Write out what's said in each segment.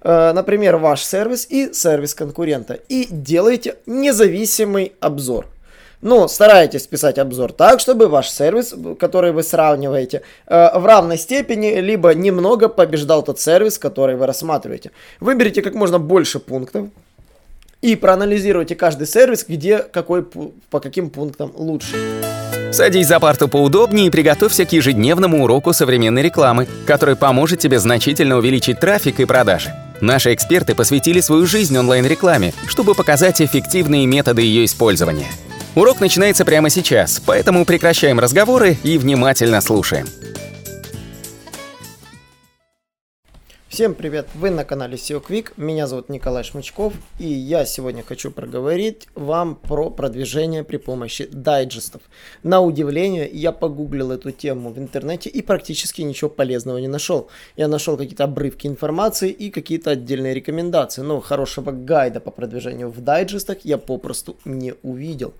Э, например, ваш сервис и сервис конкурента. И делаете независимый обзор. Но старайтесь писать обзор так, чтобы ваш сервис, который вы сравниваете, э, в равной степени, либо немного побеждал тот сервис, который вы рассматриваете. Выберите как можно больше пунктов и проанализируйте каждый сервис, где какой, по каким пунктам лучше. Садись за парту поудобнее и приготовься к ежедневному уроку современной рекламы, который поможет тебе значительно увеличить трафик и продажи. Наши эксперты посвятили свою жизнь онлайн-рекламе, чтобы показать эффективные методы ее использования. Урок начинается прямо сейчас, поэтому прекращаем разговоры и внимательно слушаем. Всем привет! Вы на канале SEO Quick. Меня зовут Николай Шмычков. И я сегодня хочу проговорить вам про продвижение при помощи дайджестов. На удивление, я погуглил эту тему в интернете и практически ничего полезного не нашел. Я нашел какие-то обрывки информации и какие-то отдельные рекомендации. Но хорошего гайда по продвижению в дайджестах я попросту не увидел.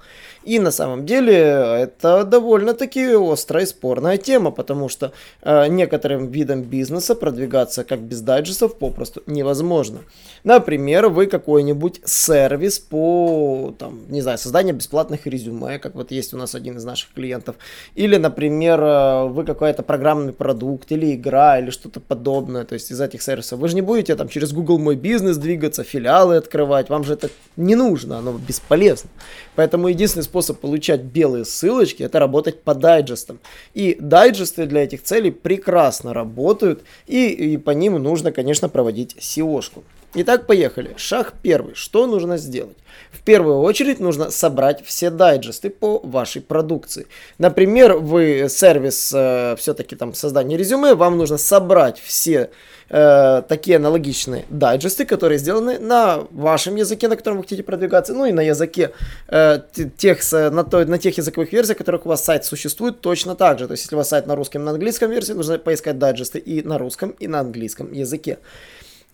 И на самом деле это довольно-таки острая и спорная тема, потому что э, некоторым видам бизнеса продвигаться как без дайджестов попросту невозможно. Например, вы какой-нибудь сервис по, там, не знаю, созданию бесплатных резюме, как вот есть у нас один из наших клиентов. Или, например, э, вы какой-то программный продукт, или игра, или что-то подобное, то есть из этих сервисов. Вы же не будете там через Google Мой Бизнес двигаться, филиалы открывать, вам же это не нужно, оно бесполезно. Поэтому единственный способ получать белые ссылочки это работать по дайджестам. И дайджесты для этих целей прекрасно работают, и, и по ним нужно, конечно, проводить SEO-шку. Итак, поехали. Шаг первый. Что нужно сделать? В первую очередь нужно собрать все дайджесты по вашей продукции. Например, вы сервис э, все-таки там создания резюме, вам нужно собрать все э, такие аналогичные дайджесты, которые сделаны на вашем языке, на котором вы хотите продвигаться, ну и на языке э, тех, на, той, на тех языковых версиях, которых у вас сайт существует точно так же. То есть, если у вас сайт на русском и на английском версии, нужно поискать дайджесты и на русском, и на английском языке.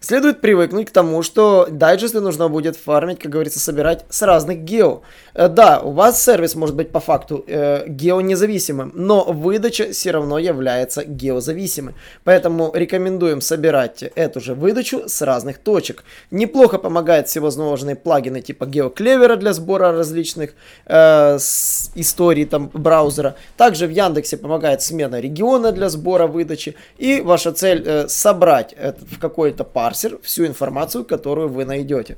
Следует привыкнуть к тому, что дайджесты нужно будет фармить, как говорится, собирать с разных гео. Э, да, у вас сервис может быть по факту э, геонезависимым, но выдача все равно является геозависимой. Поэтому рекомендуем собирать эту же выдачу с разных точек. Неплохо помогает всевозможные плагины типа GeoClever для сбора различных э, историй там браузера. Также в Яндексе помогает смена региона для сбора выдачи. И ваша цель э, собрать это в какой-то пар парсер всю информацию, которую вы найдете.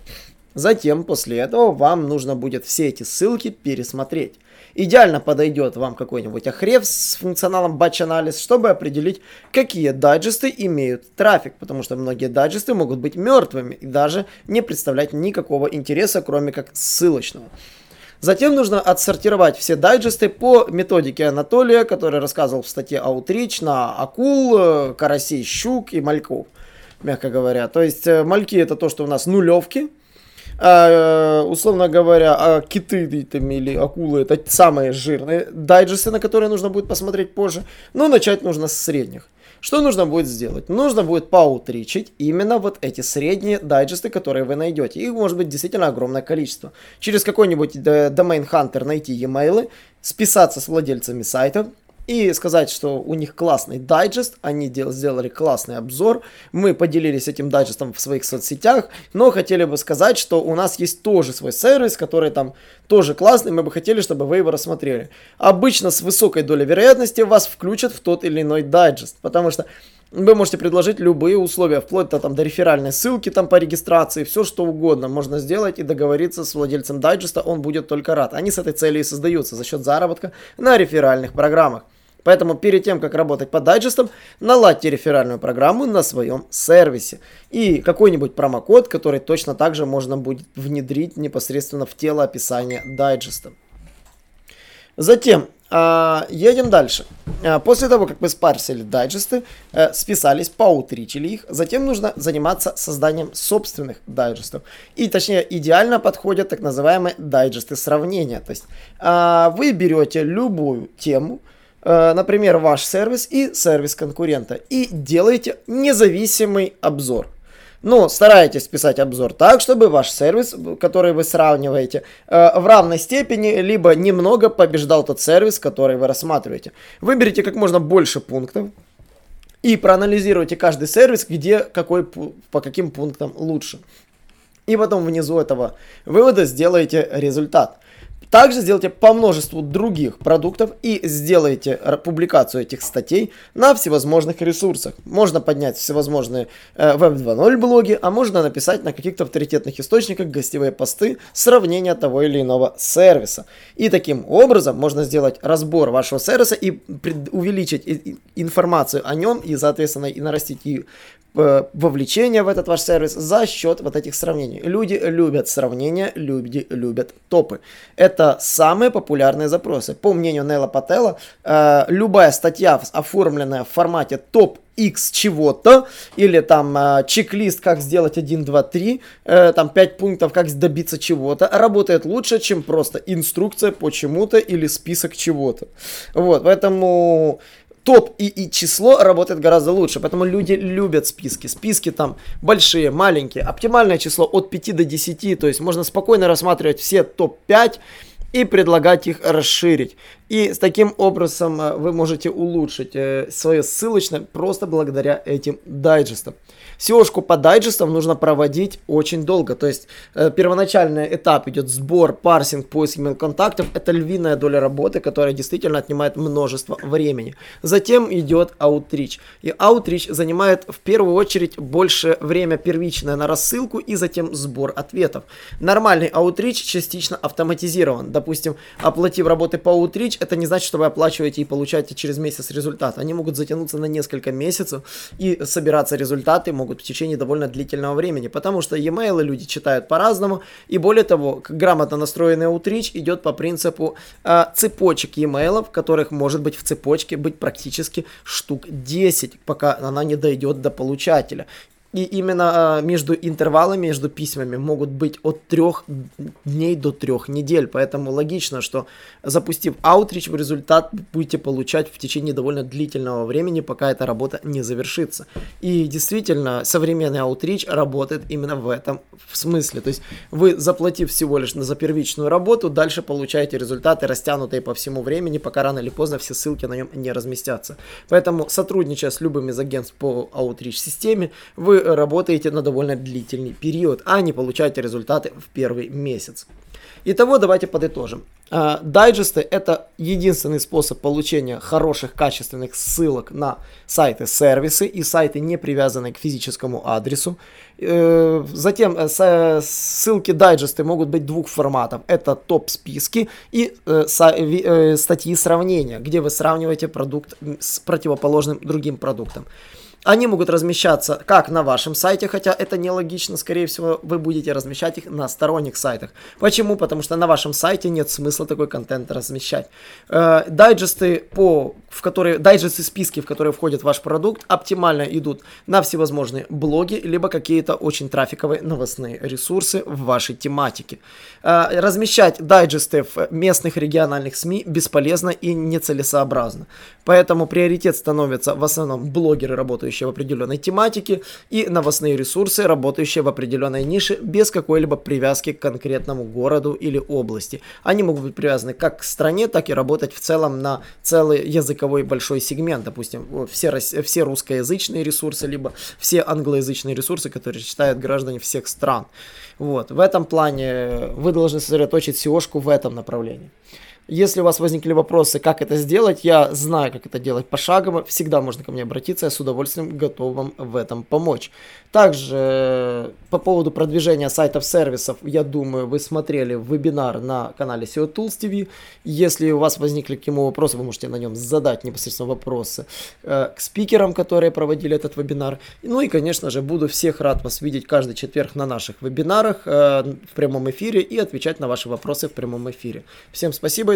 Затем, после этого, вам нужно будет все эти ссылки пересмотреть. Идеально подойдет вам какой-нибудь охрев с функционалом Batch Analysis, чтобы определить, какие дайджесты имеют трафик, потому что многие дайджесты могут быть мертвыми и даже не представлять никакого интереса, кроме как ссылочного. Затем нужно отсортировать все дайджесты по методике Анатолия, который рассказывал в статье Outreach на акул, э, карасей, щук и мальков мягко говоря. То есть э, мальки это то, что у нас нулевки, а, э, условно говоря, а киты там, или акулы это самые жирные дайджесты, на которые нужно будет посмотреть позже. Но начать нужно с средних. Что нужно будет сделать? Нужно будет поутричить именно вот эти средние дайджесты, которые вы найдете. Их может быть действительно огромное количество. Через какой-нибудь domain hunter найти e-mail, списаться с владельцами сайта, и сказать, что у них классный дайджест, они дел, сделали классный обзор, мы поделились этим дайджестом в своих соцсетях, но хотели бы сказать, что у нас есть тоже свой сервис, который там тоже классный, мы бы хотели, чтобы вы его рассмотрели. Обычно с высокой долей вероятности вас включат в тот или иной дайджест, потому что вы можете предложить любые условия, вплоть до, там, до реферальной ссылки там, по регистрации, все что угодно можно сделать и договориться с владельцем дайджеста, он будет только рад. Они с этой целью и создаются за счет заработка на реферальных программах. Поэтому перед тем, как работать по дайджестам, наладьте реферальную программу на своем сервисе. И какой-нибудь промокод, который точно так же можно будет внедрить непосредственно в тело описания дайджеста. Затем э, едем дальше. Э, после того, как мы спарсили дайджесты, э, списались, поутричили их, затем нужно заниматься созданием собственных дайджестов. И точнее, идеально подходят так называемые дайджесты сравнения. То есть э, вы берете любую тему, например, ваш сервис и сервис конкурента. И делаете независимый обзор. Но старайтесь писать обзор так, чтобы ваш сервис, который вы сравниваете, э, в равной степени, либо немного побеждал тот сервис, который вы рассматриваете. Выберите как можно больше пунктов, и проанализируйте каждый сервис, где какой, по каким пунктам лучше. И потом внизу этого вывода сделаете результат. Также сделайте по множеству других продуктов и сделайте публикацию этих статей на всевозможных ресурсах. Можно поднять всевозможные э, Web 2.0 блоги, а можно написать на каких-то авторитетных источниках гостевые посты сравнения того или иного сервиса. И таким образом можно сделать разбор вашего сервиса и увеличить информацию о нем и, соответственно, и нарастить и Э, вовлечение в этот ваш сервис за счет вот этих сравнений. Люди любят сравнения, люди любят топы. Это самые популярные запросы. По мнению Нейла Пателла, э, любая статья, оформленная в формате топ X чего-то, или там э, чек-лист, как сделать 1, 2, 3, э, там 5 пунктов, как добиться чего-то, работает лучше, чем просто инструкция по чему-то или список чего-то. Вот, поэтому топ и, и число работает гораздо лучше, поэтому люди любят списки. Списки там большие, маленькие, оптимальное число от 5 до 10, то есть можно спокойно рассматривать все топ-5 и предлагать их расширить. И с таким образом э, вы можете улучшить э, свое ссылочное просто благодаря этим дайджестам. SEO-шку по дайджестам нужно проводить очень долго. То есть э, первоначальный этап идет сбор, парсинг, поиск email контактов. Это львиная доля работы, которая действительно отнимает множество времени. Затем идет аутрич. И аутрич занимает в первую очередь больше время первичное на рассылку и затем сбор ответов. Нормальный аутрич частично автоматизирован. Допустим, оплатив работы по аутрич, это не значит, что вы оплачиваете и получаете через месяц результат. Они могут затянуться на несколько месяцев и собираться результаты могут в течение довольно длительного времени, потому что e-mail люди читают по-разному, и более того, грамотно настроенный Outreach идет по принципу э, цепочек e-mail, которых может быть в цепочке быть практически штук 10, пока она не дойдет до получателя. И именно между интервалами, между письмами могут быть от трех дней до трех недель. Поэтому логично, что запустив аутрич, в результат будете получать в течение довольно длительного времени, пока эта работа не завершится. И действительно, современный аутрич работает именно в этом смысле. То есть вы, заплатив всего лишь за первичную работу, дальше получаете результаты, растянутые по всему времени, пока рано или поздно все ссылки на нем не разместятся. Поэтому, сотрудничая с любым из агентств по аутрич системе, вы работаете на довольно длительный период, а не получаете результаты в первый месяц. Итого давайте подытожим. А, дайджесты – это единственный способ получения хороших, качественных ссылок на сайты-сервисы и сайты, не привязанные к физическому адресу. Э, затем э, ссылки дайджесты могут быть двух форматов. Это топ-списки и э, статьи сравнения, где вы сравниваете продукт с противоположным другим продуктом. Они могут размещаться как на вашем сайте, хотя это нелогично, скорее всего, вы будете размещать их на сторонних сайтах. Почему? Потому что на вашем сайте нет смысла такой контент размещать. Э, дайджесты, по, в которые, дайджесты списки, в которые входит ваш продукт, оптимально идут на всевозможные блоги, либо какие-то очень трафиковые новостные ресурсы в вашей тематике. Э, размещать дайджесты в местных региональных СМИ бесполезно и нецелесообразно. Поэтому приоритет становится в основном блогеры, работающие работающие в определенной тематике, и новостные ресурсы, работающие в определенной нише, без какой-либо привязки к конкретному городу или области. Они могут быть привязаны как к стране, так и работать в целом на целый языковой большой сегмент, допустим, все, все русскоязычные ресурсы, либо все англоязычные ресурсы, которые читают граждане всех стран. Вот. В этом плане вы должны сосредоточить SEO-шку в этом направлении. Если у вас возникли вопросы, как это сделать, я знаю, как это делать пошагово. Всегда можно ко мне обратиться, я с удовольствием готов вам в этом помочь. Также по поводу продвижения сайтов-сервисов, я думаю, вы смотрели вебинар на канале SEO Tools TV. Если у вас возникли к нему вопросы, вы можете на нем задать непосредственно вопросы э, к спикерам, которые проводили этот вебинар. Ну и, конечно же, буду всех рад вас видеть каждый четверг на наших вебинарах э, в прямом эфире и отвечать на ваши вопросы в прямом эфире. Всем спасибо